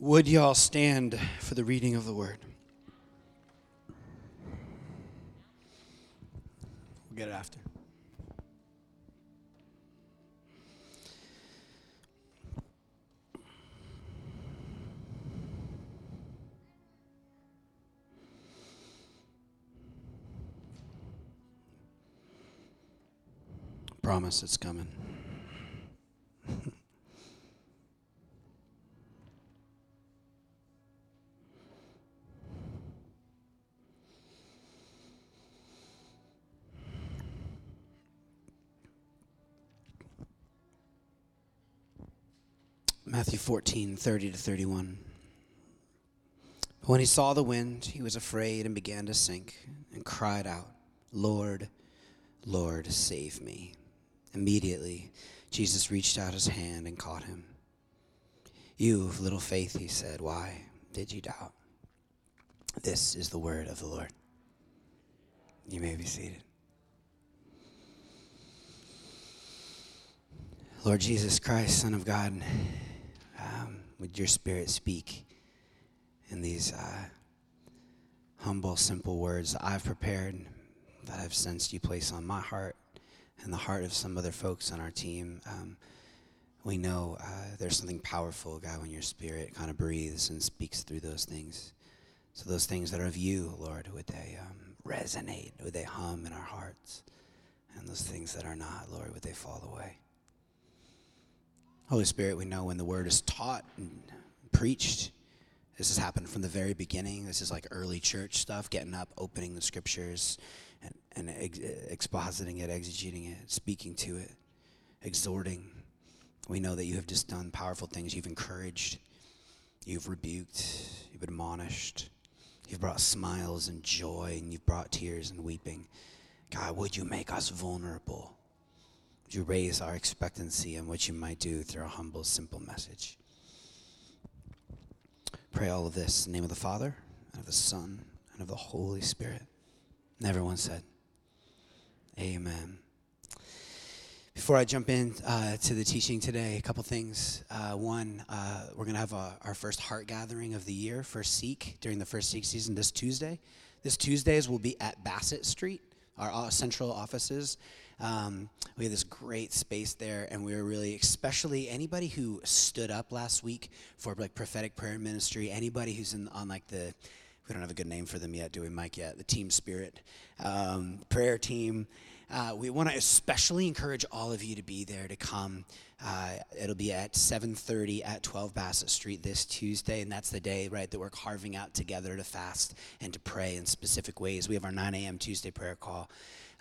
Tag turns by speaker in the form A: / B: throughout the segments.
A: Would y'all stand for the reading of the word? We'll get it after. Promise it's coming. 14, 30 to 31. When he saw the wind, he was afraid and began to sink and cried out, Lord, Lord, save me. Immediately, Jesus reached out his hand and caught him. You of little faith, he said, why did you doubt? This is the word of the Lord. You may be seated. Lord Jesus Christ, Son of God, um, would your spirit speak in these uh, humble, simple words that I've prepared, that I've sensed you place on my heart and the heart of some other folks on our team. Um, we know uh, there's something powerful, God, when your spirit kind of breathes and speaks through those things. So, those things that are of you, Lord, would they um, resonate? Would they hum in our hearts? And those things that are not, Lord, would they fall away? Holy Spirit, we know when the word is taught and preached, this has happened from the very beginning. This is like early church stuff, getting up, opening the scriptures, and, and ex- expositing it, exegeting it, speaking to it, exhorting. We know that you have just done powerful things. You've encouraged, you've rebuked, you've admonished, you've brought smiles and joy, and you've brought tears and weeping. God, would you make us vulnerable? Would you raise our expectancy in what you might do through a humble, simple message? Pray all of this in the name of the Father, and of the Son, and of the Holy Spirit. And everyone said, Amen. Before I jump in uh, to the teaching today, a couple things. Uh, one, uh, we're going to have a, our first heart gathering of the year for Seek during the first Seek season this Tuesday. This Tuesdays will be at Bassett Street, our uh, central offices. Um, we have this great space there, and we were really, especially anybody who stood up last week for like prophetic prayer ministry, anybody who's in on like the we don't have a good name for them yet, do we, Mike? Yet the team spirit, um, prayer team. Uh, we want to especially encourage all of you to be there to come. Uh, it'll be at 7:30 at 12 Bassett Street this Tuesday, and that's the day, right, that we're carving out together to fast and to pray in specific ways. We have our 9 a.m. Tuesday prayer call.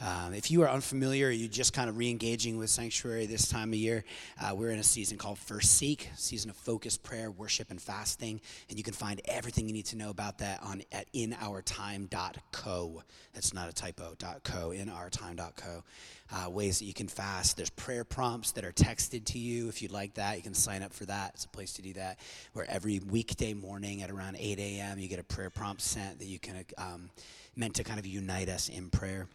A: Um, if you are unfamiliar, you're just kind of re-engaging with Sanctuary this time of year, uh, we're in a season called First Seek, season of focused prayer, worship, and fasting, and you can find everything you need to know about that on at inourtime.co. That's not a typo. .co inourtime.co. Uh, ways that you can fast. There's prayer prompts that are texted to you. If you'd like that, you can sign up for that. It's a place to do that. Where every weekday morning at around 8 a.m. you get a prayer prompt sent that you can um, meant to kind of unite us in prayer.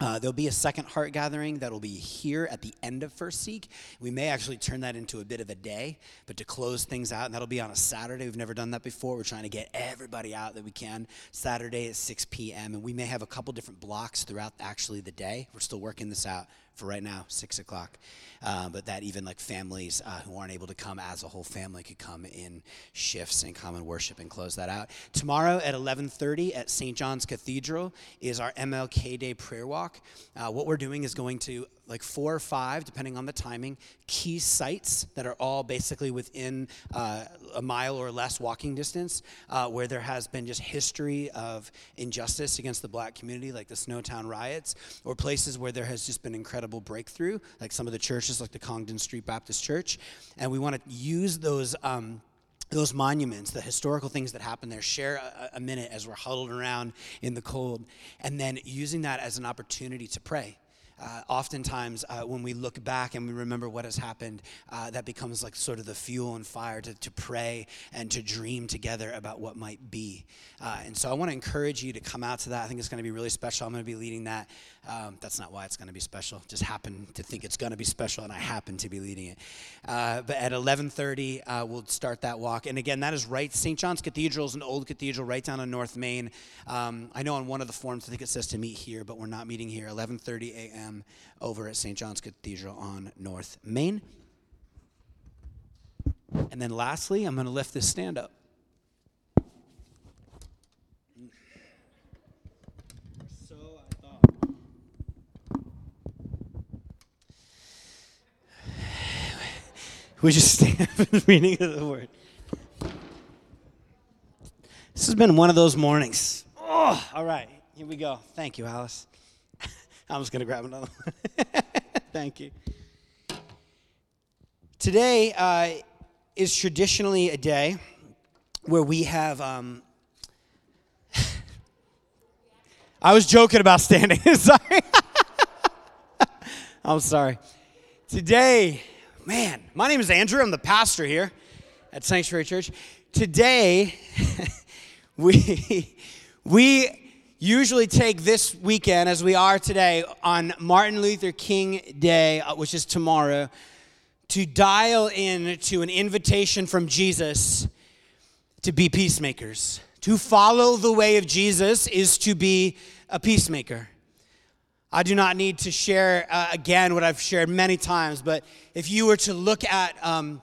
A: Uh, there'll be a second heart gathering that'll be here at the end of First Seek. We may actually turn that into a bit of a day, but to close things out, and that'll be on a Saturday. We've never done that before. We're trying to get everybody out that we can. Saturday at 6 p.m., and we may have a couple different blocks throughout actually the day. We're still working this out for right now, 6 o'clock. Uh, but that even like families uh, who aren't able to come as a whole family could come in shifts and come and worship and close that out. Tomorrow at 11:30 at St. John's Cathedral is our MLK Day prayer walk. Uh, what we're doing is going to like four or five, depending on the timing, key sites that are all basically within uh, a mile or less walking distance, uh, where there has been just history of injustice against the black community, like the Snowtown riots, or places where there has just been incredible breakthrough, like some of the churches, like the Congdon Street Baptist Church. And we want to use those. Um, those monuments, the historical things that happen there, share a, a, minute as we're huddled around in the cold, and then using that as an opportunity to pray uh, oftentimes uh, when we look back and we remember what has happened, uh, that becomes like sort of the fuel and fire to, to pray and to dream together about what might be. Uh, and so I want to encourage you to come out to that. I think it's going to be really special. I'm going to be leading that. Um, that's not why it's going to be special. Just happen to think it's going to be special, and I happen to be leading it. Uh, but at 11:30, uh, we'll start that walk. And again, that is right. St. John's Cathedral is an old cathedral right down on North Main. Um, I know on one of the forms, I think it says to meet here, but we're not meeting here. 11:30 a.m. over at St. John's Cathedral on North Main. And then lastly, I'm going to lift this stand up. We just stand for the reading of the word. This has been one of those mornings. Oh, all right, here we go. Thank you, Alice. I'm just going to grab another one. Thank you. Today uh, is traditionally a day where we have. Um, I was joking about standing. sorry. I'm sorry. Today Man, my name is Andrew. I'm the pastor here at Sanctuary Church. Today, we, we usually take this weekend, as we are today, on Martin Luther King Day, uh, which is tomorrow, to dial in to an invitation from Jesus to be peacemakers. To follow the way of Jesus is to be a peacemaker. I do not need to share uh, again what I've shared many times, but if you were to look at, um,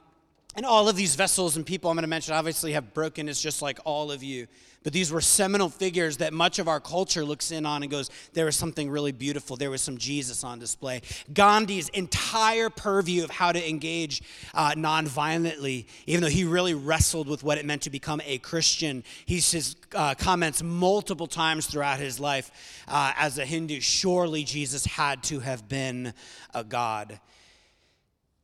A: and all of these vessels and people I'm going to mention obviously have brokenness just like all of you. But these were seminal figures that much of our culture looks in on and goes, there was something really beautiful. There was some Jesus on display. Gandhi's entire purview of how to engage uh, nonviolently, even though he really wrestled with what it meant to become a Christian, he says, uh, comments multiple times throughout his life uh, as a Hindu, surely Jesus had to have been a God.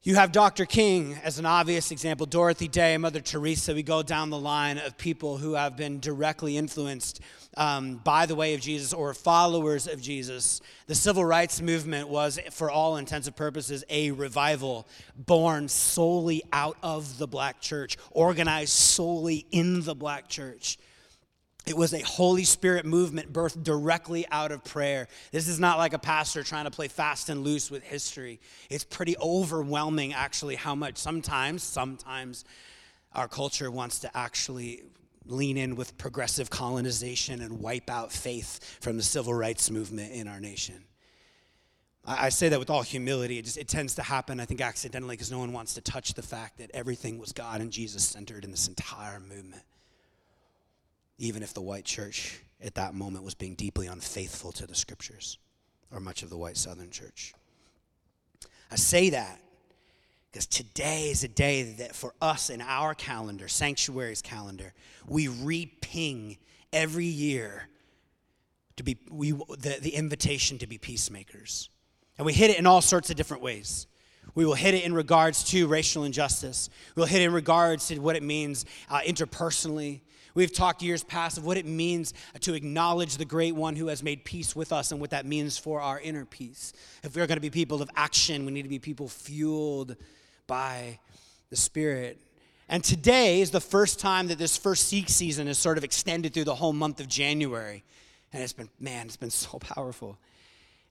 A: You have Dr. King as an obvious example, Dorothy Day, Mother Teresa. We go down the line of people who have been directly influenced um, by the way of Jesus or followers of Jesus. The civil rights movement was, for all intents and purposes, a revival born solely out of the black church, organized solely in the black church. It was a Holy Spirit movement birthed directly out of prayer. This is not like a pastor trying to play fast and loose with history. It's pretty overwhelming, actually, how much sometimes, sometimes our culture wants to actually lean in with progressive colonization and wipe out faith from the civil rights movement in our nation. I, say that with all humility. It, just, it tends to happen, I think, accidentally because no one wants to touch the fact that everything was God and Jesus centered in this entire movement even if the white church at that moment was being deeply unfaithful to the scriptures, or much of the white southern church. I say that because today is a day that for us in our calendar, Sanctuary's calendar, we reping every year to be we, the, the invitation to be peacemakers. And we hit it in all sorts of different ways. We will hit it in regards to racial injustice. We'll hit it in regards to what it means uh, interpersonally. We've talked years past of what it means to acknowledge the great one who has made peace with us and what that means for our inner peace. If we're going to be people of action, we need to be people fueled by the Spirit. And today is the first time that this first Seek season is sort of extended through the whole month of January. And it's been, man, it's been so powerful.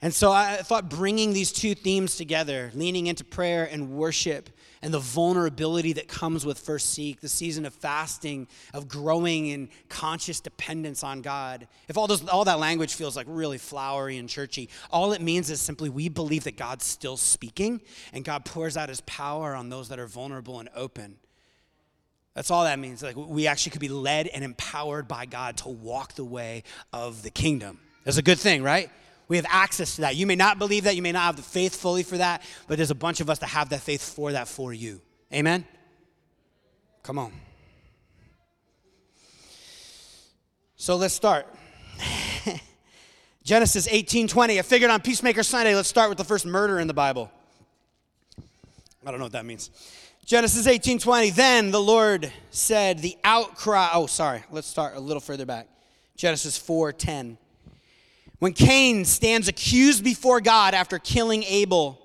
A: And so I thought bringing these two themes together, leaning into prayer and worship, and the vulnerability that comes with First Seek, the season of fasting, of growing in conscious dependence on God. If all, those, all that language feels like really flowery and churchy, all it means is simply we believe that God's still speaking and God pours out his power on those that are vulnerable and open. That's all that means. Like we actually could be led and empowered by God to walk the way of the kingdom. That's a good thing, right? We have access to that. You may not believe that, you may not have the faith fully for that, but there's a bunch of us that have that faith for that for you. Amen? Come on. So let's start. Genesis 18:20. I figured on Peacemaker Sunday, let's start with the first murder in the Bible. I don't know what that means. Genesis 18:20. Then the Lord said, "The outcry." Oh, sorry. Let's start a little further back. Genesis 4:10. When Cain stands accused before God after killing Abel,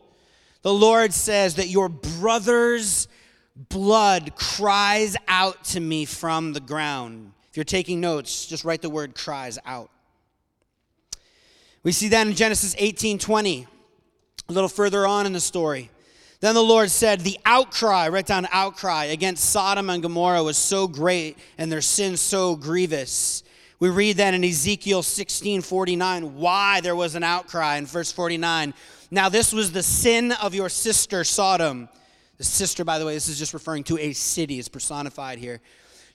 A: the Lord says that your brother's blood cries out to me from the ground. If you're taking notes, just write the word cries out. We see that in Genesis 18 20, a little further on in the story. Then the Lord said, The outcry, write down outcry, against Sodom and Gomorrah was so great and their sin so grievous. We read that in Ezekiel 16 49, why there was an outcry in verse 49. Now, this was the sin of your sister Sodom. The sister, by the way, this is just referring to a city, is personified here.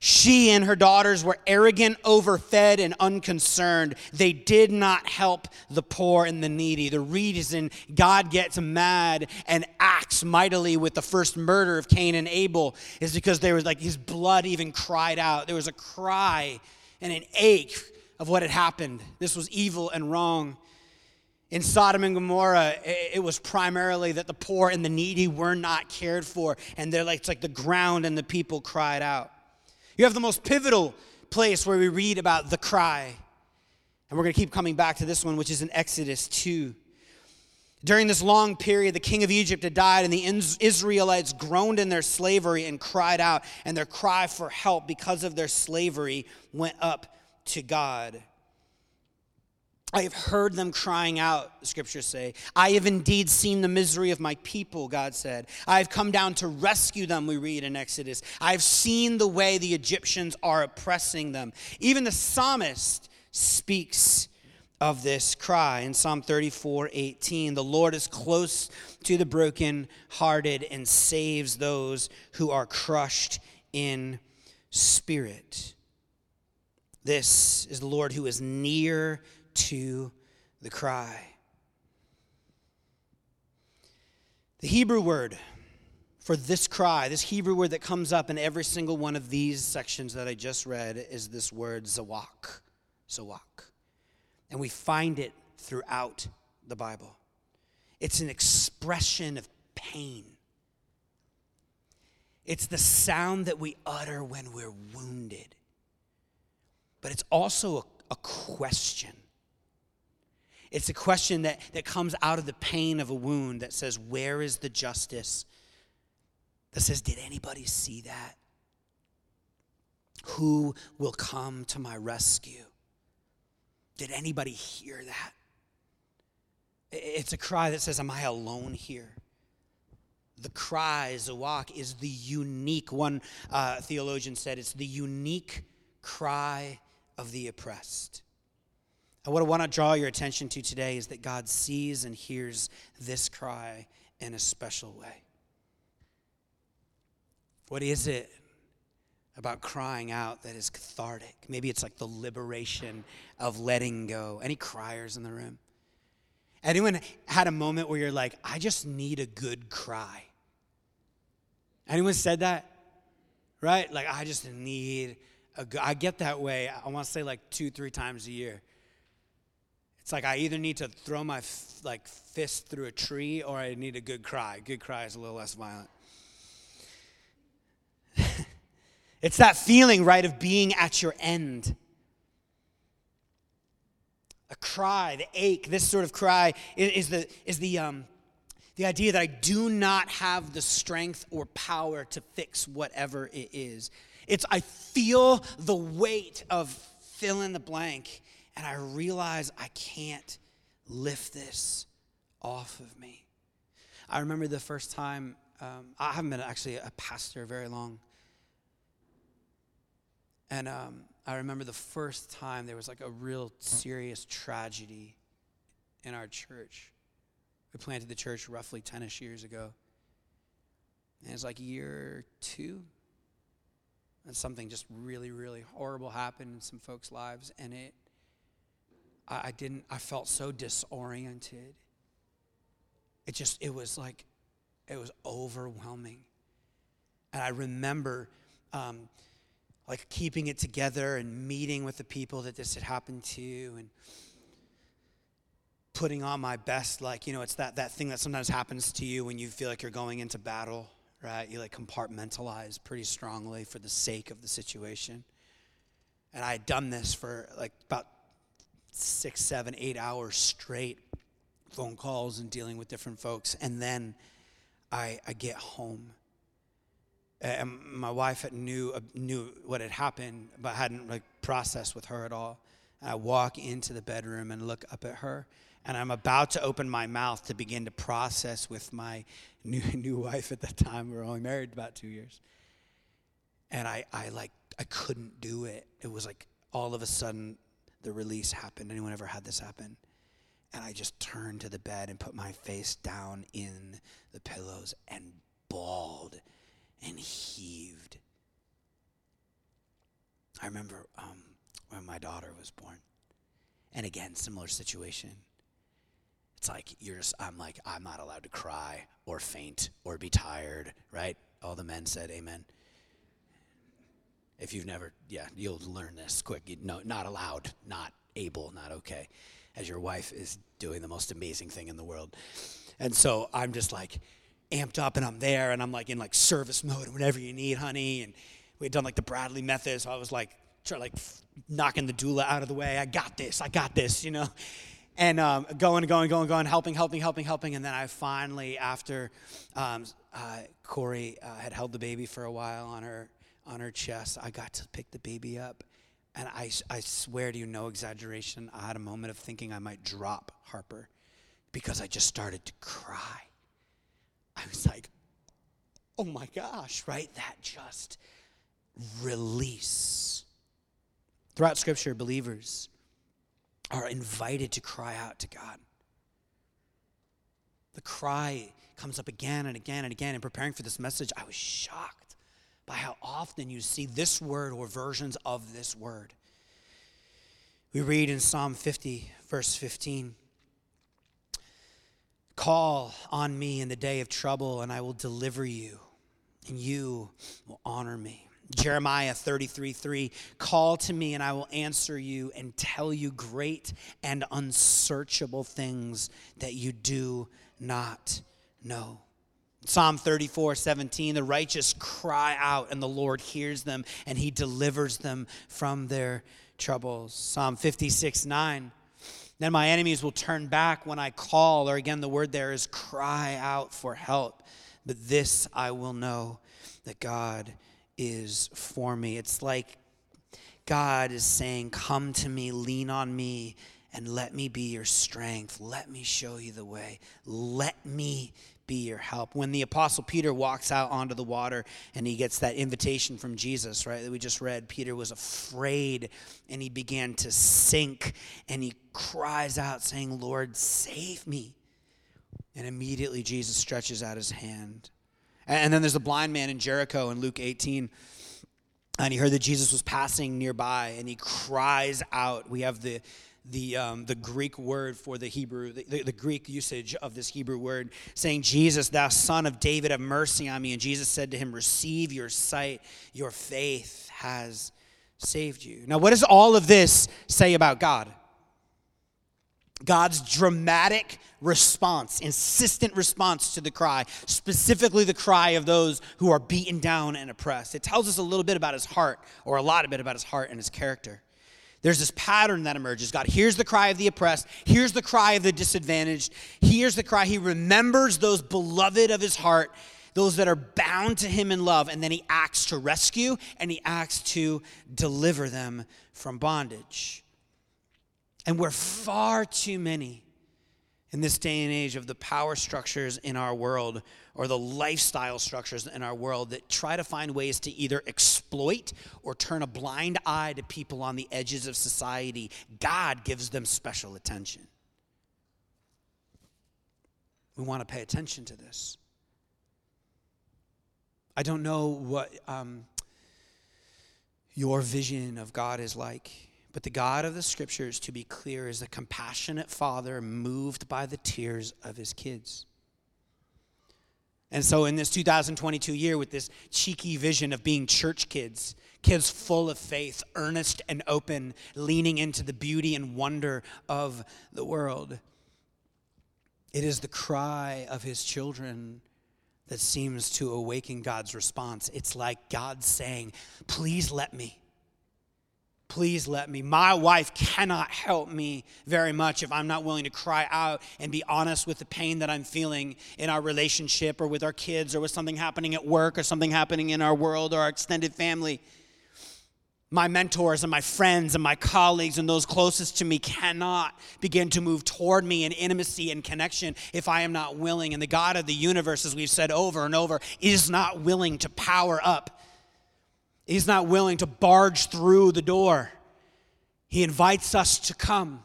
A: She and her daughters were arrogant, overfed, and unconcerned. They did not help the poor and the needy. The reason God gets mad and acts mightily with the first murder of Cain and Abel is because there was like his blood even cried out. There was a cry and an ache of what had happened. This was evil and wrong. In Sodom and Gomorrah, it was primarily that the poor and the needy were not cared for, and they're like, it's like the ground and the people cried out. You have the most pivotal place where we read about the cry. And we're going to keep coming back to this one, which is in Exodus 2. During this long period, the king of Egypt had died, and the Israelites groaned in their slavery and cried out, and their cry for help because of their slavery went up to God. I have heard them crying out, the scriptures say. I have indeed seen the misery of my people, God said. I have come down to rescue them, we read in Exodus. I have seen the way the Egyptians are oppressing them. Even the psalmist speaks of this cry in Psalm 34 18. The Lord is close to the brokenhearted and saves those who are crushed in spirit. This is the Lord who is near to the cry. The Hebrew word for this cry, this Hebrew word that comes up in every single one of these sections that I just read, is this word zawak. Zawak. And we find it throughout the Bible. It's an expression of pain. It's the sound that we utter when we're wounded. But it's also a, a question. It's a question that, that comes out of the pain of a wound that says, Where is the justice? That says, Did anybody see that? Who will come to my rescue? Did anybody hear that? It's a cry that says, Am I alone here? The cry, Zawak, is the unique, one uh, theologian said, it's the unique cry of the oppressed. And what I want to draw your attention to today is that God sees and hears this cry in a special way. What is it about crying out that is cathartic? Maybe it's like the liberation of letting go. Any criers in the room? Anyone had a moment where you're like, I just need a good cry? Anyone said that? Right? Like, I just need a good, I get that way, I want to say like two, three times a year. It's like I either need to throw my f- like fist through a tree or I need a good cry. Good cry is a little less violent. It's that feeling, right, of being at your end. A cry, the ache, this sort of cry is, the, is the, um, the idea that I do not have the strength or power to fix whatever it is. It's I feel the weight of fill in the blank and I realize I can't lift this off of me. I remember the first time, um, I haven't been actually a pastor very long. And um, I remember the first time there was like a real serious tragedy in our church. We planted the church roughly 10 ish years ago. And it was like year two. And something just really, really horrible happened in some folks' lives. And it I, I didn't, I felt so disoriented. It just, it was like, it was overwhelming. And I remember um, like keeping it together and meeting with the people that this had happened to and putting on my best like you know it's that that thing that sometimes happens to you when you feel like you're going into battle right you like compartmentalize pretty strongly for the sake of the situation and i had done this for like about six, seven, eight hours straight, phone calls and dealing with different folks. And then I, I get home. And my wife knew, uh, knew what had happened, but hadn't like processed with her at all. And I walk into the bedroom and look up at her, and I'm about to open my mouth to begin to process with my new, new wife at the time. We were only married about two years. And I, I like, I couldn't do it. It was like all of a sudden the release happened. Anyone ever had this happen? And I just turned to the bed and put my face down in the pillows and bawled and heaved. I remember um, when my daughter was born. And again, similar situation. It's like you're just, I'm like, I'm not allowed to cry or faint or be tired, right? All the men said, Amen. If you've never, yeah, you'll learn this quick. You, no, not allowed, not able, not okay as your wife is doing the most amazing thing in the world. And so I'm just like amped up and I'm there and I'm like in like service mode, and whatever you need, honey. And we had done like the Bradley method, so I was like, try, like knocking the doula out of the way. I got this, I got this, you know. And um, going, going, going, going, helping, helping, helping, helping. And then I finally, after um, uh, Corey uh, had held the baby for a while on her on her chest, I got to pick the baby up and I, I swear to you, no exaggeration, I had a moment of thinking I might drop Harper because I just started to cry. I was like, oh my gosh, right? That just release. Throughout Scripture, believers are invited to cry out to God. The cry comes up again and again and again. In preparing for this message, I was shocked by how often you see this word or versions of this word. We read in Psalm 50, verse 15 Call on me in the day of trouble, and I will deliver you, and you will honor me. Jeremiah 33 3 Call to me, and I will answer you and tell you great and unsearchable things that you do not know. Psalm 34, 17, the righteous cry out, and the Lord hears them, and he delivers them from their troubles. Psalm 56, 9, then my enemies will turn back when I call, or again, the word there is cry out for help. But this I will know that God is for me. It's like God is saying, Come to me, lean on me, and let me be your strength. Let me show you the way. Let me be your help. When the Apostle Peter walks out onto the water and he gets that invitation from Jesus, right, that we just read, Peter was afraid and he began to sink and he cries out, saying, Lord, save me. And immediately Jesus stretches out his hand. And then there's the blind man in Jericho in Luke 18 and he heard that Jesus was passing nearby and he cries out. We have the the, um, the Greek word for the Hebrew, the, the, Greek usage of this Hebrew word, saying, Jesus, thou son of David, have mercy on me. And Jesus said to him, Receive your sight, your faith has saved you. Now, what does all of this say about God? God's dramatic response, insistent response to the cry, specifically the cry of those who are beaten down and oppressed. It tells us a little bit about his heart, or a lot of bit about his heart and his character there's this pattern that emerges. God hears the cry of the oppressed, hears the cry of the disadvantaged, hears the cry. He remembers those beloved of his heart, those that are bound to him in love, and then he acts to rescue and he acts to deliver them from bondage. And we're far too many in this day and age of the power structures in our world or the lifestyle structures in our world that try to find ways to either exploit or turn a blind eye to people on the edges of society, God gives them special attention. We want to pay attention to this. I don't know what um, your vision of God is like. But the God of the scriptures, to be clear, is a compassionate father moved by the tears of his kids. And so, in this 2022 year, with this cheeky vision of being church kids, kids full of faith, earnest and open, leaning into the beauty and wonder of the world, it is the cry of his children that seems to awaken God's response. It's like God saying, Please let me. Please let me. My wife cannot help me very much if I'm not willing to cry out and be honest with the pain that I'm feeling in our relationship or with our kids or with something happening at work or something happening in our world or our extended family. My mentors and my friends and my colleagues and those closest to me cannot begin to move toward me in intimacy and connection if I am not willing. And the God of the universe, as we've said over and over, is not willing to power up He's not willing to barge through the door. He invites us to come.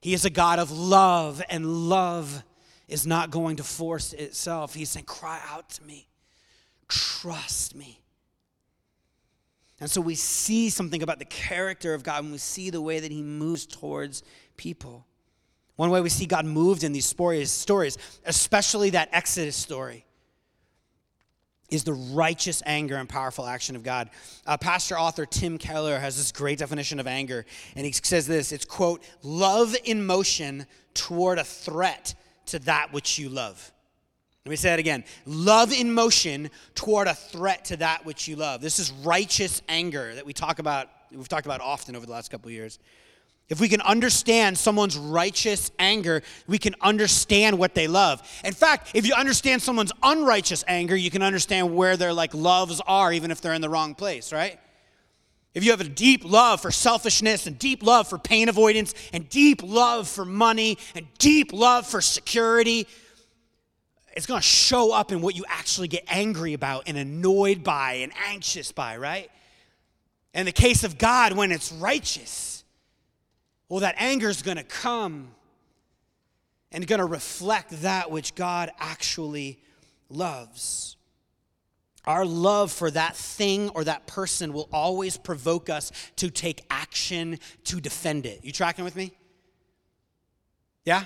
A: He is a God of love, and love is not going to force itself. He's saying, Cry out to me, trust me. And so we see something about the character of God when we see the way that He moves towards people. One way we see God moved in these stories, especially that Exodus story is the righteous anger and powerful action of God. Uh, pastor author Tim Keller has this great definition of anger, and he says this it's, quote, love in motion toward a threat to that which you love. Let me say that again. Love in motion toward a threat to that which you love. This is righteous anger that we talk about, we've talked about often over the last couple of years. If we can understand someone's righteous anger, we can understand what they love. In fact, if you understand someone's unrighteous anger, you can understand where their like loves are even if they're in the wrong place, right? If you have a deep love for selfishness and deep love for pain avoidance and deep love for money and deep love for security, it's going to show up in what you actually get angry about and annoyed by and anxious by, right? In the case of God, when it's righteous, well, that anger is going to come and going to reflect that which God actually loves. Our love for that thing or that person will always provoke us to take action to defend it. You tracking with me? Yeah?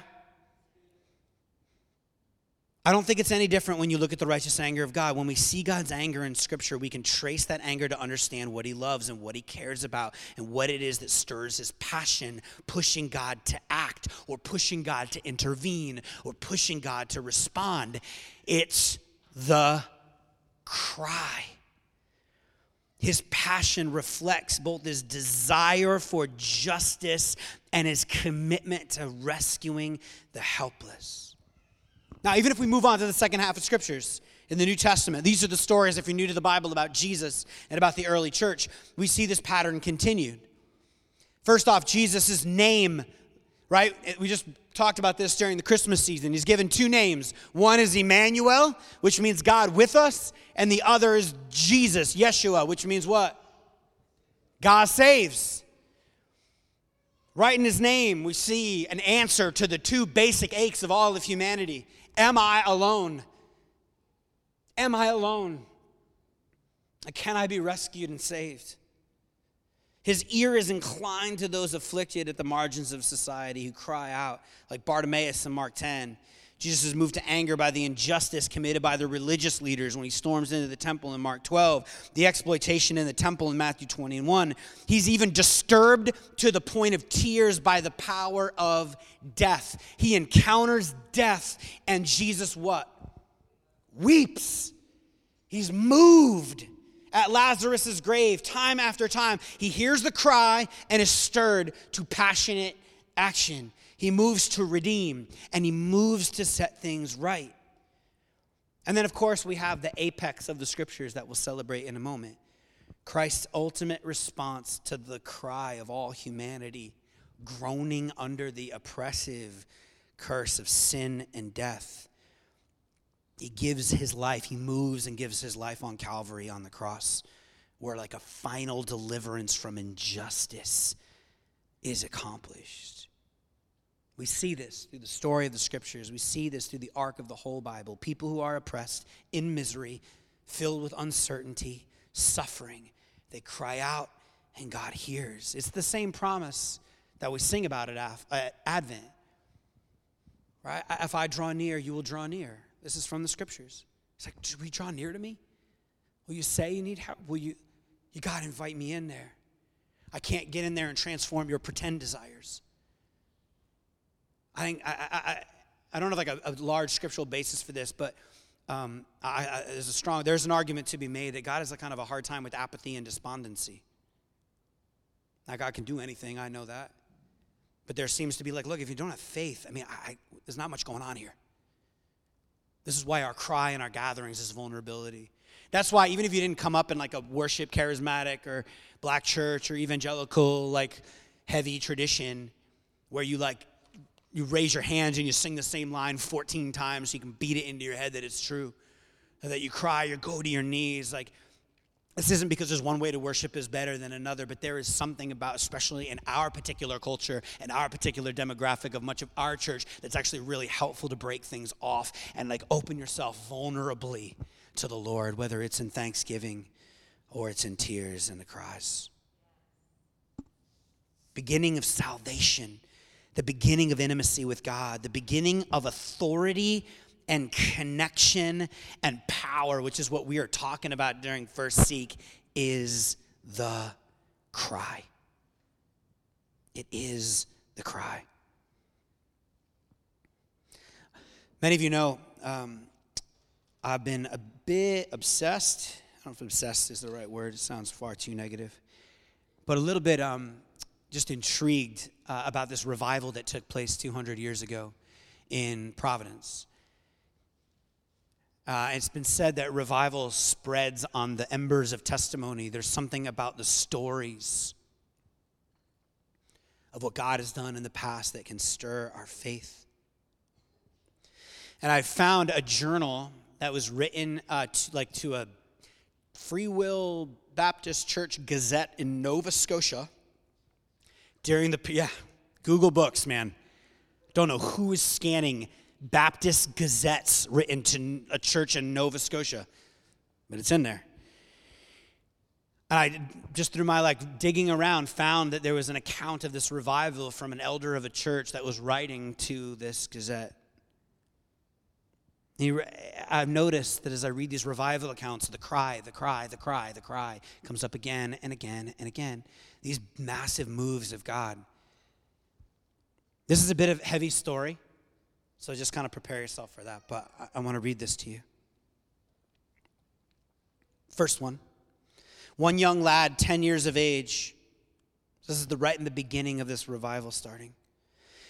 A: I don't think it's any different when you look at the righteous anger of God. When we see God's anger in Scripture, we can trace that anger to understand what He loves and what He cares about and what it is that stirs His passion, pushing God to act or pushing God to intervene or pushing God to respond. It's the cry. His passion reflects both his desire for justice and his commitment to rescuing the helpless. Now, even if we move on to the second half of scriptures in the New Testament, these are the stories, if you're new to the Bible, about Jesus and about the early church. We see this pattern continued. First off, Jesus' name, right? We just talked about this during the Christmas season. He's given two names. One is Emmanuel, which means God with us, and the other is Jesus, Yeshua, which means what? God saves. Right in his name, we see an answer to the two basic aches of all of humanity Am I alone? Am I alone? Can I be rescued and saved? His ear is inclined to those afflicted at the margins of society who cry out, like Bartimaeus in Mark 10. Jesus is moved to anger by the injustice committed by the religious leaders when he storms into the temple in Mark 12, the exploitation in the temple in Matthew 21. He's even disturbed to the point of tears by the power of death. He encounters death, and Jesus what? Weeps. He's moved at Lazarus' grave time after time. He hears the cry and is stirred to passionate action. He moves to redeem and he moves to set things right. And then, of course, we have the apex of the scriptures that we'll celebrate in a moment Christ's ultimate response to the cry of all humanity, groaning under the oppressive curse of sin and death. He gives his life, he moves and gives his life on Calvary on the cross, where like a final deliverance from injustice is accomplished. We see this through the story of the scriptures. We see this through the arc of the whole Bible. People who are oppressed, in misery, filled with uncertainty, suffering, they cry out and God hears. It's the same promise that we sing about at uh, Advent. Right? If I draw near, you will draw near. This is from the scriptures. It's like, will you draw near to me? Will you say you need help? Will you? You got to invite me in there. I can't get in there and transform your pretend desires. I think I, I, I don't have like a, a large scriptural basis for this, but um, I, I, there's a strong there's an argument to be made that God has a kind of a hard time with apathy and despondency. Now, God can do anything, I know that. But there seems to be like, look, if you don't have faith, I mean, I, there's not much going on here. This is why our cry in our gatherings is vulnerability. That's why even if you didn't come up in like a worship charismatic or black church or evangelical like heavy tradition where you like you raise your hands and you sing the same line 14 times so you can beat it into your head that it's true. that you cry, you go to your knees like this isn't because there's one way to worship is better than another, but there is something about, especially in our particular culture and our particular demographic of much of our church, that's actually really helpful to break things off and like open yourself vulnerably to the Lord, whether it's in thanksgiving or it's in tears and the cries. Beginning of salvation, the beginning of intimacy with God, the beginning of authority and connection and power, which is what we are talking about during First Seek, is the cry. It is the cry. Many of you know um, I've been a bit obsessed. I don't know if obsessed is the right word, it sounds far too negative. But a little bit um, just intrigued uh, about this revival that took place 200 years ago in Providence. Uh, it's been said that revival spreads on the embers of testimony. There's something about the stories of what God has done in the past that can stir our faith. And I found a journal that was written uh, to, like to a Free Will Baptist Church Gazette in Nova Scotia during the yeah Google Books, man. Don't know who is scanning Baptist gazettes written to a church in Nova Scotia, but it's in there. And I just through my like digging around found that there was an account of this revival from an elder of a church that was writing to this gazette. I've noticed that as I read these revival accounts, the cry, the cry, the cry, the cry comes up again and again and again. These massive moves of God. This is a bit of heavy story. So just kind of prepare yourself for that. But I, I want to read this to you. First one one young lad, 10 years of age. This is the right in the beginning of this revival starting.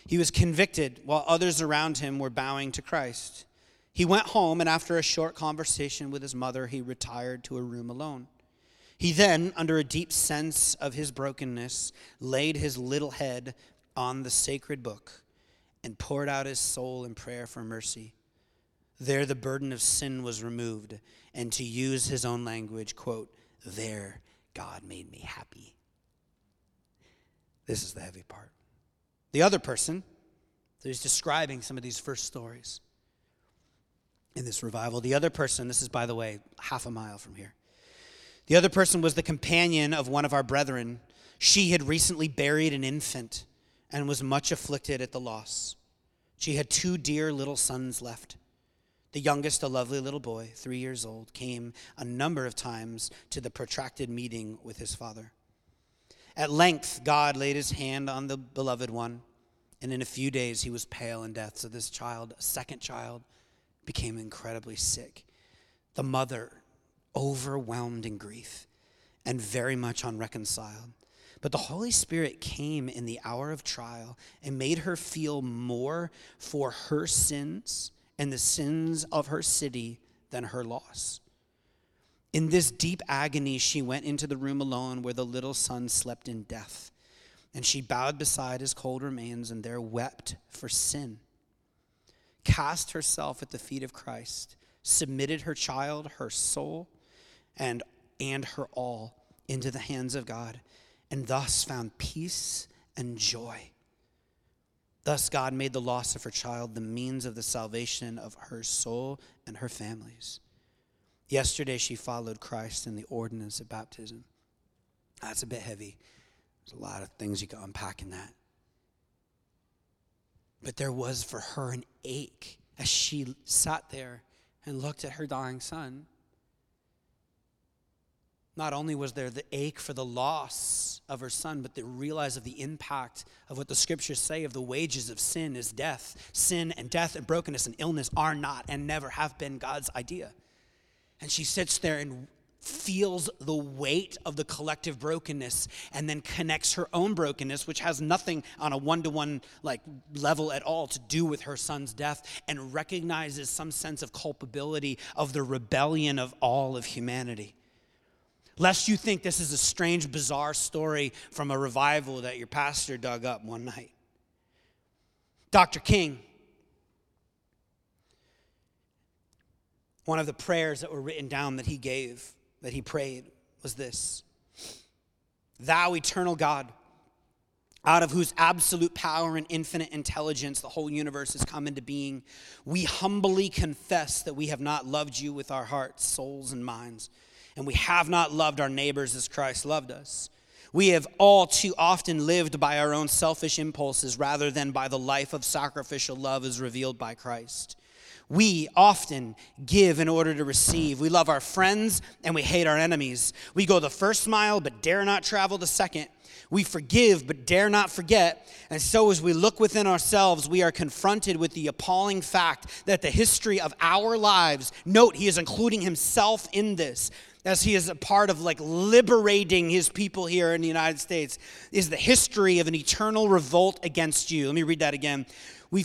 A: He was convicted while others around him were bowing to Christ. He went home, and after a short conversation with his mother, he retired to a room alone. He then, under a deep sense of his brokenness, laid his little head on the sacred book and poured out his soul in prayer for mercy. There the burden of sin was removed, and to use his own language, quote, there God made me happy. This is the heavy part. The other person, so he's describing some of these first stories in this revival. The other person, this is, by the way, half a mile from here. The other person was the companion of one of our brethren. She had recently buried an infant and was much afflicted at the loss. She had two dear little sons left. The youngest, a lovely little boy, three years old, came a number of times to the protracted meeting with his father. At length, God laid his hand on the beloved one, and in a few days he was pale in death. So this child, a second child, became incredibly sick. The mother, overwhelmed in grief and very much unreconciled, but the Holy Spirit came in the hour of trial and made her feel more for her sins and the sins of her city than her loss. In this deep agony, she went into the room alone where the little son slept in death. And she bowed beside his cold remains and there wept for sin. Cast herself at the feet of Christ, submitted her child, her soul, and, and her all into the hands of God and thus found peace and joy. Thus, God made the loss of her child the means of the salvation of her soul and her families. Yesterday, she followed Christ in the ordinance of baptism. That's a bit heavy. There's a lot of things you can unpack in that. But there was for her an ache as she sat there and looked at her dying son. Not only was there the ache for the loss of her son, but the realize of the impact of what the scriptures say of the wages of sin is death. Sin and death and brokenness and illness are not and never have been God's idea. And she sits there and feels the weight of the collective brokenness and then connects her own brokenness which has nothing on a one-to-one like level at all to do with her son's death and recognizes some sense of culpability of the rebellion of all of humanity lest you think this is a strange bizarre story from a revival that your pastor dug up one night. Dr king one of the prayers that were written down that he gave that he prayed was this. Thou, eternal God, out of whose absolute power and infinite intelligence the whole universe has come into being, we humbly confess that we have not loved you with our hearts, souls, and minds, and we have not loved our neighbors as Christ loved us. We have all too often lived by our own selfish impulses rather than by the life of sacrificial love as revealed by Christ. We often give in order to receive. We love our friends and we hate our enemies. We go the first mile but dare not travel the second. We forgive but dare not forget. And so, as we look within ourselves, we are confronted with the appalling fact that the history of our lives, note, he is including himself in this, as he is a part of like liberating his people here in the United States, is the history of an eternal revolt against you. Let me read that again. We,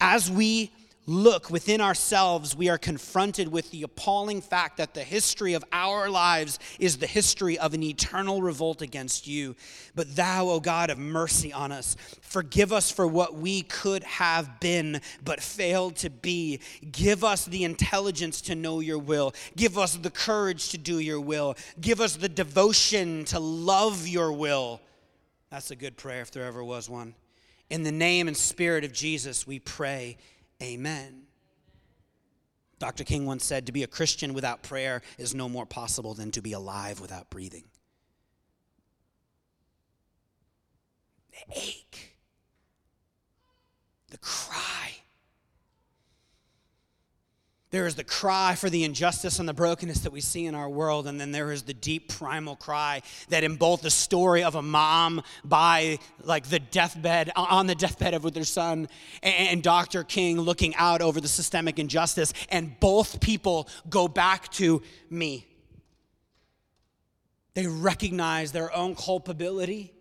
A: as we look within ourselves, we are confronted with the appalling fact that the history of our lives is the history of an eternal revolt against you. But thou, O God, have mercy on us. Forgive us for what we could have been but failed to be. Give us the intelligence to know your will. Give us the courage to do your will. Give us the devotion to love your will. That's a good prayer if there ever was one. In the name and spirit of Jesus, we pray. Amen. Dr. King once said, To be a Christian without prayer is no more possible than to be alive without breathing. The ache, the cry there is the cry for the injustice and the brokenness that we see in our world, and then there is the deep primal cry that in both the story of a mom by like the deathbed, on the deathbed of with her son, and Dr. King looking out over the systemic injustice, and both people go back to me. They recognize their own culpability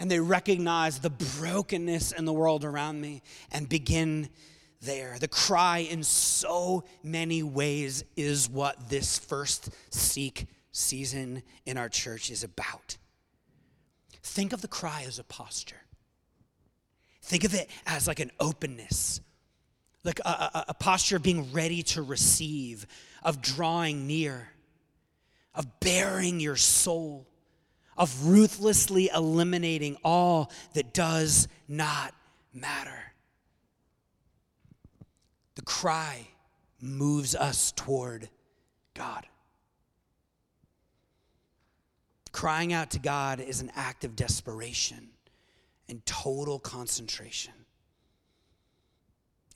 A: and they recognize the brokenness in the world around me and begin there. The cry, in so many ways, is what this first seek season in our church is about. Think of the cry as a posture. Think of it as like an openness, like a, a, a posture of being ready to receive, of drawing near, of bearing your soul, of ruthlessly eliminating all that does not matter. The cry moves us toward God. Crying out to God is an act of desperation and total concentration.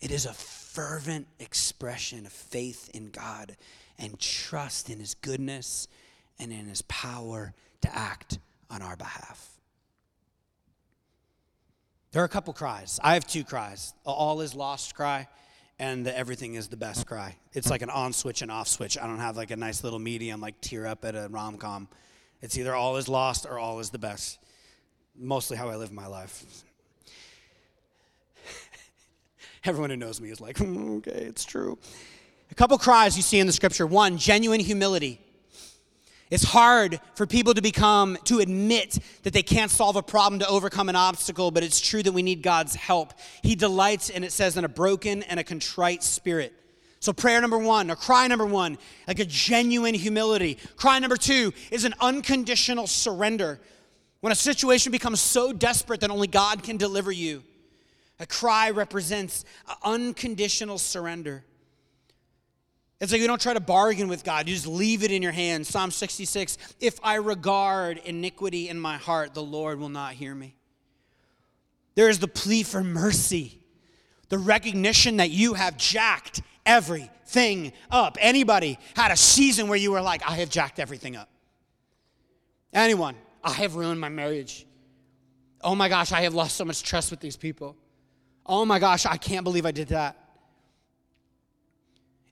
A: It is a fervent expression of faith in God and trust in His goodness and in His power to act on our behalf. There are a couple cries. I have two cries. All is lost cry and the everything is the best cry. It's like an on switch and off switch. I don't have like a nice little medium like tear up at a rom com. It's either all is lost or all is the best. Mostly how I live my life. Everyone who knows me is like, mm, okay, it's true. A couple cries you see in the scripture. One, genuine humility. It's hard for people to become, to admit that they can't solve a problem to overcome an obstacle, but it's true that we need God's help. He delights, and it says, in a broken and a contrite spirit. So, prayer number one, or cry number one, like a genuine humility. Cry number two is an unconditional surrender. When a situation becomes so desperate that only God can deliver you, a cry represents unconditional surrender. It's like you don't try to bargain with God, you just leave it in your hands. Psalm 66 If I regard iniquity in my heart, the Lord will not hear me. There is the plea for mercy, the recognition that you have jacked everything up. Anybody had a season where you were like, I have jacked everything up? Anyone? I have ruined my marriage. Oh my gosh, I have lost so much trust with these people. Oh my gosh, I can't believe I did that.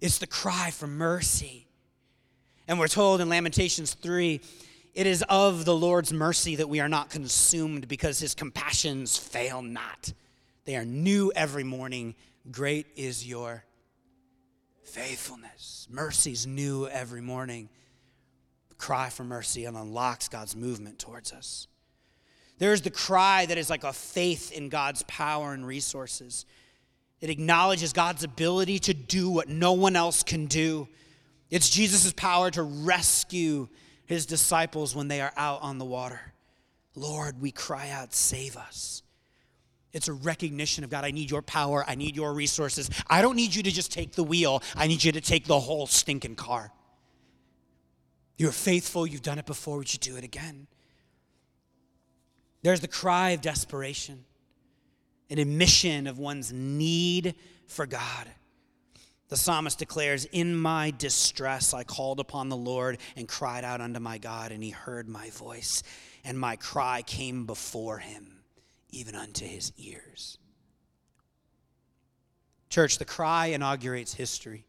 A: It's the cry for mercy. And we're told in Lamentations 3 it is of the Lord's mercy that we are not consumed because his compassions fail not. They are new every morning. Great is your faithfulness. Mercy's new every morning. Cry for mercy and unlocks God's movement towards us. There's the cry that is like a faith in God's power and resources. It acknowledges God's ability to do what no one else can do. It's Jesus' power to rescue his disciples when they are out on the water. Lord, we cry out, save us. It's a recognition of God, I need your power, I need your resources. I don't need you to just take the wheel, I need you to take the whole stinking car. You're faithful, you've done it before, would you do it again? There's the cry of desperation, an admission of one's need for God. The psalmist declares, In my distress I called upon the Lord and cried out unto my God, and he heard my voice, and my cry came before him, even unto his ears. Church, the cry inaugurates history,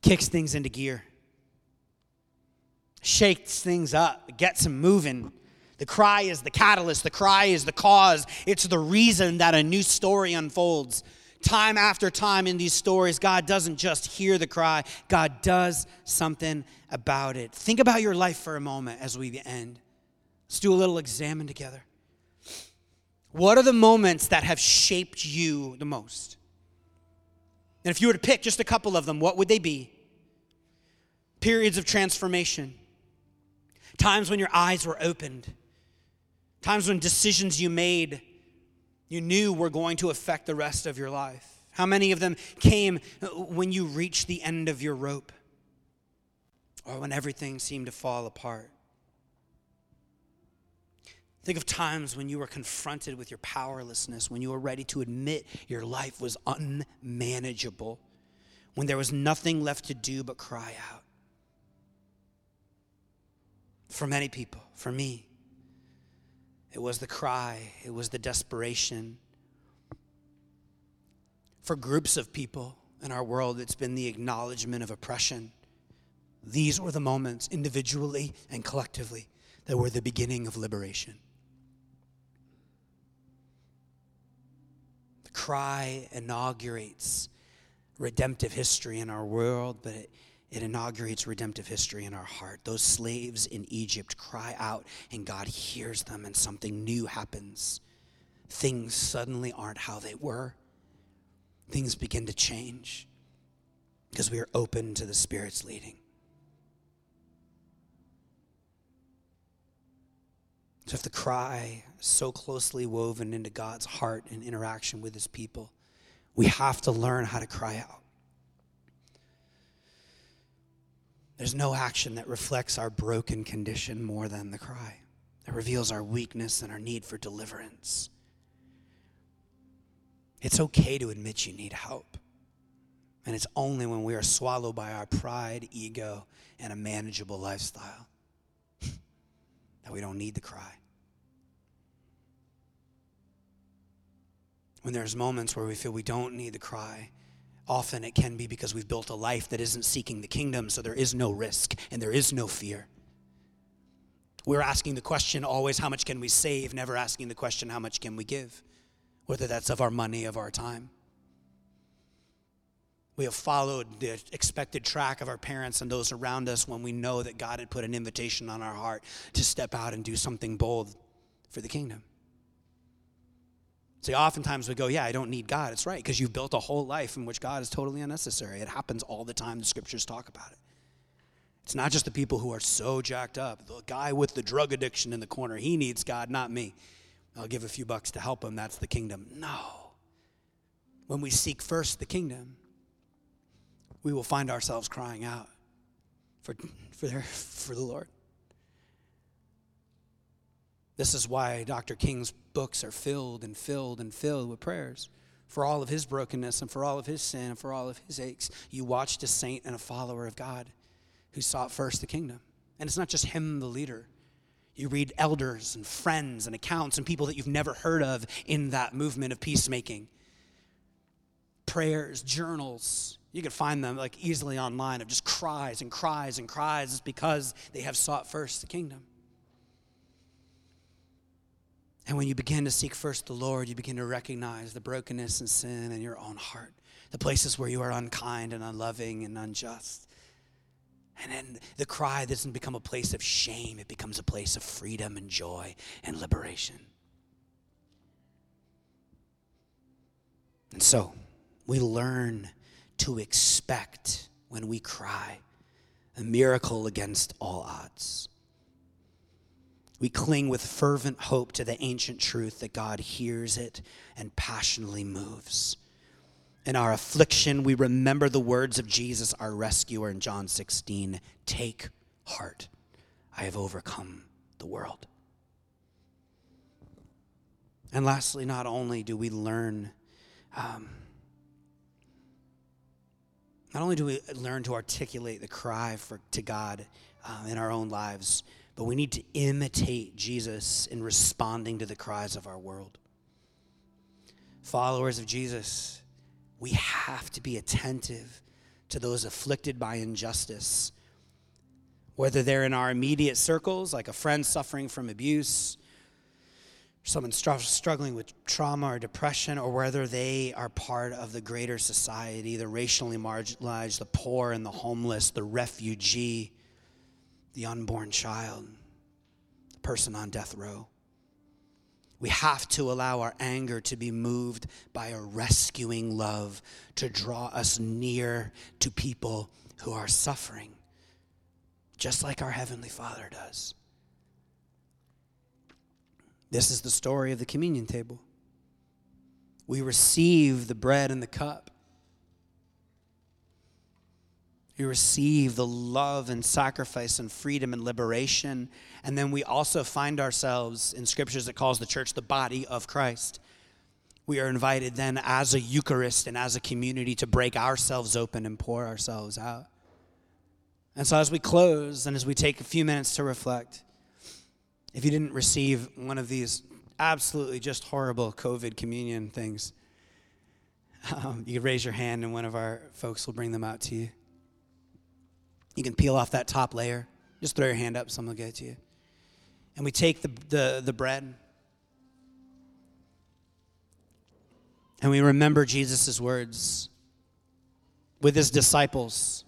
A: kicks things into gear, shakes things up, gets them moving. The cry is the catalyst, the cry is the cause, it's the reason that a new story unfolds time after time in these stories, God doesn't just hear the cry, God does something about it. Think about your life for a moment as we end. Let's do a little examine together. What are the moments that have shaped you the most? And if you were to pick just a couple of them, what would they be? Periods of transformation, times when your eyes were opened, times when decisions you made you knew were going to affect the rest of your life? How many of them came uh, when you reached the end of your rope or when everything seemed to fall apart? Think of times when you were confronted with your powerlessness, when you were ready to admit your life was unmanageable, when there was nothing left to do but cry out. For many people, for me, it was the cry, it was the desperation. For groups of people in our world, it's been the acknowledgement of oppression. These were the moments, individually and collectively, that were the beginning of liberation. The cry inaugurates redemptive history in our world, but it it inaugurates redemptive history in our heart. Those slaves in Egypt cry out, and God hears them, and something new happens. Things suddenly aren't how they were, things begin to change because we are open to the Spirit's leading. So, if the cry is so closely woven into God's heart and interaction with his people, we have to learn how to cry out. There's no action that reflects our broken condition more than the cry. It reveals our weakness and our need for deliverance. It's okay to admit you need help. And it's only when we are swallowed by our pride, ego, and a manageable lifestyle that we don't need the cry. When there's moments where we feel we don't need the cry, Often it can be because we've built a life that isn't seeking the kingdom, so there is no risk and there is no fear. We're asking the question always, how much can we save? Never asking the question, how much can we give? Whether that's of our money, of our time. We have followed the expected track of our parents and those around us when we know that God had put an invitation on our heart to step out and do something bold for the kingdom. See, oftentimes we go, Yeah, I don't need God. It's right, because you've built a whole life in which God is totally unnecessary. It happens all the time. The scriptures talk about it. It's not just the people who are so jacked up. The guy with the drug addiction in the corner, he needs God, not me. I'll give a few bucks to help him. That's the kingdom. No. When we seek first the kingdom, we will find ourselves crying out for, for, for the Lord. This is why Dr. King's books are filled and filled and filled with prayers for all of his brokenness and for all of his sin and for all of his aches. You watched a saint and a follower of God who sought first the kingdom. And it's not just him, the leader. You read elders and friends and accounts and people that you've never heard of in that movement of peacemaking. Prayers, journals, You can find them like easily online of just cries and cries and cries. Because they have sought first the kingdom. And when you begin to seek first the Lord, you begin to recognize the brokenness and sin in your own heart, the places where you are unkind and unloving and unjust. And then the cry doesn't become a place of shame, it becomes a place of freedom and joy and liberation. And so we learn to expect when we cry a miracle against all odds. We cling with fervent hope to the ancient truth that God hears it and passionately moves. In our affliction, we remember the words of Jesus, our rescuer, in John 16 Take heart, I have overcome the world. And lastly, not only do we learn, um, not only do we learn to articulate the cry for, to God uh, in our own lives, but we need to imitate Jesus in responding to the cries of our world. Followers of Jesus, we have to be attentive to those afflicted by injustice, whether they're in our immediate circles, like a friend suffering from abuse, someone struggling with trauma or depression, or whether they are part of the greater society, the racially marginalized, the poor and the homeless, the refugee the unborn child, the person on death row. We have to allow our anger to be moved by a rescuing love to draw us near to people who are suffering, just like our Heavenly Father does. This is the story of the communion table. We receive the bread and the cup we receive the love and sacrifice and freedom and liberation. And then we also find ourselves in scriptures that calls the church the body of Christ. We are invited then as a Eucharist and as a community to break ourselves open and pour ourselves out. And so, as we close and as we take a few minutes to reflect, if you didn't receive one of these absolutely just horrible COVID communion things, um, you could raise your hand and one of our folks will bring them out to you. You can peel off that top layer. Just throw your hand up, someone will get it to you. And we take the, the, the bread and we remember Jesus' words with his disciples.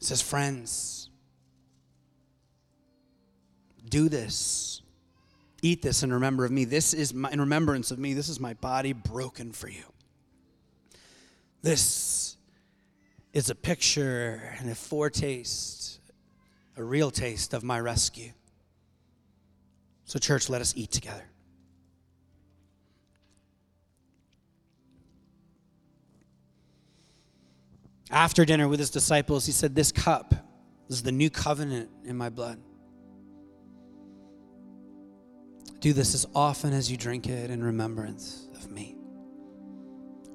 A: He says, Friends, do this. Eat this in remember of me. This is my, in remembrance of me. This is my body broken for you. This is a picture and a foretaste, a real taste of my rescue. So, church, let us eat together. After dinner with his disciples, he said, This cup is the new covenant in my blood. Do this as often as you drink it in remembrance of me.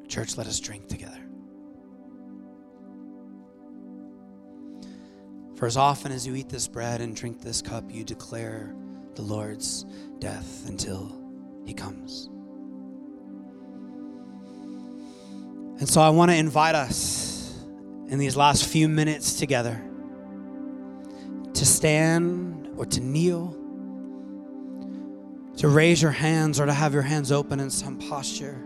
A: Church, let us drink together. For as often as you eat this bread and drink this cup, you declare the Lord's death until he comes. And so I want to invite us in these last few minutes together to stand or to kneel, to raise your hands or to have your hands open in some posture,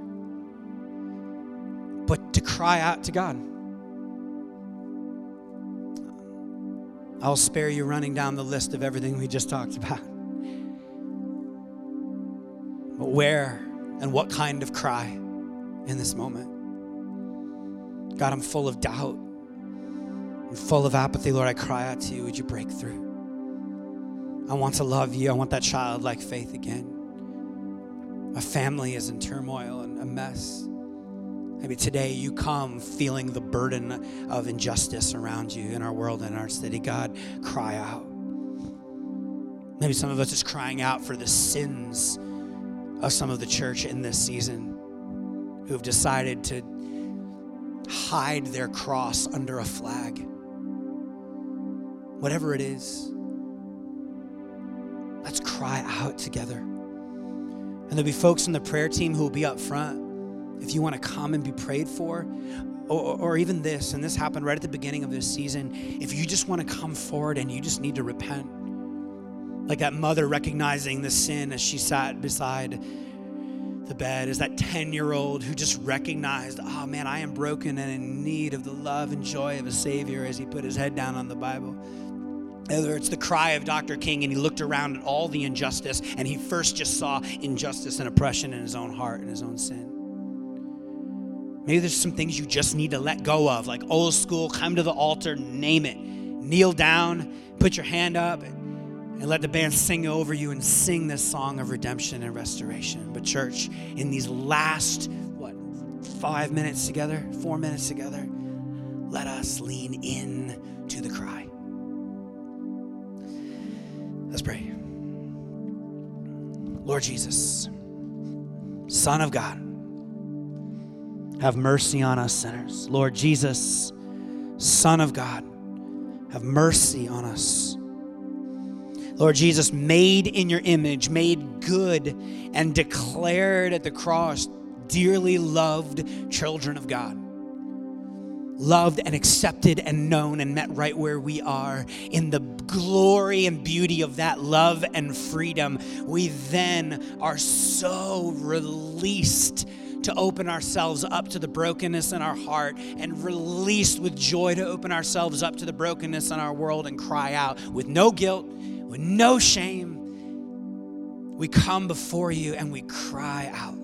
A: but to cry out to God. I'll spare you running down the list of everything we just talked about. But where and what kind of cry in this moment? God, I'm full of doubt. I'm full of apathy. Lord, I cry out to you. Would you break through? I want to love you. I want that childlike faith again. My family is in turmoil and a mess. Maybe today you come feeling the burden of injustice around you in our world and our city. God, cry out. Maybe some of us is crying out for the sins of some of the church in this season who've decided to hide their cross under a flag. Whatever it is, let's cry out together. And there'll be folks in the prayer team who will be up front if you want to come and be prayed for, or, or, even this, and this happened right at the beginning of this season, if you just want to come forward and you just need to repent, like that mother recognizing the sin as she sat beside the bed, is that 10 year old who just recognized, oh man, I am broken and in need of the love and joy of a Savior as he put his head down on the Bible. Whether it's the cry of Dr. King and he looked around at all the injustice and he first just saw injustice and oppression in his own heart and his own sin. Maybe there's some things you just need to let go of, like old school, come to the altar, name it. Kneel down, put your hand up, and let the band sing over you and sing this song of redemption and restoration. But, church, in these last, what, five minutes together, four minutes together, let us lean in to the cry. Let's pray. Lord Jesus, Son of God, have mercy on us sinners. Lord Jesus, Son of God, have mercy on us. Lord Jesus, made in your image, made good, and declared at the cross, dearly loved children of God. Loved and accepted and known and met right where we are. In the glory and beauty of that love and freedom, we then are so released to open ourselves up to the brokenness in our heart and released with joy to open ourselves up to the brokenness in our world and cry out with no guilt, with no shame. We come before you and we cry out.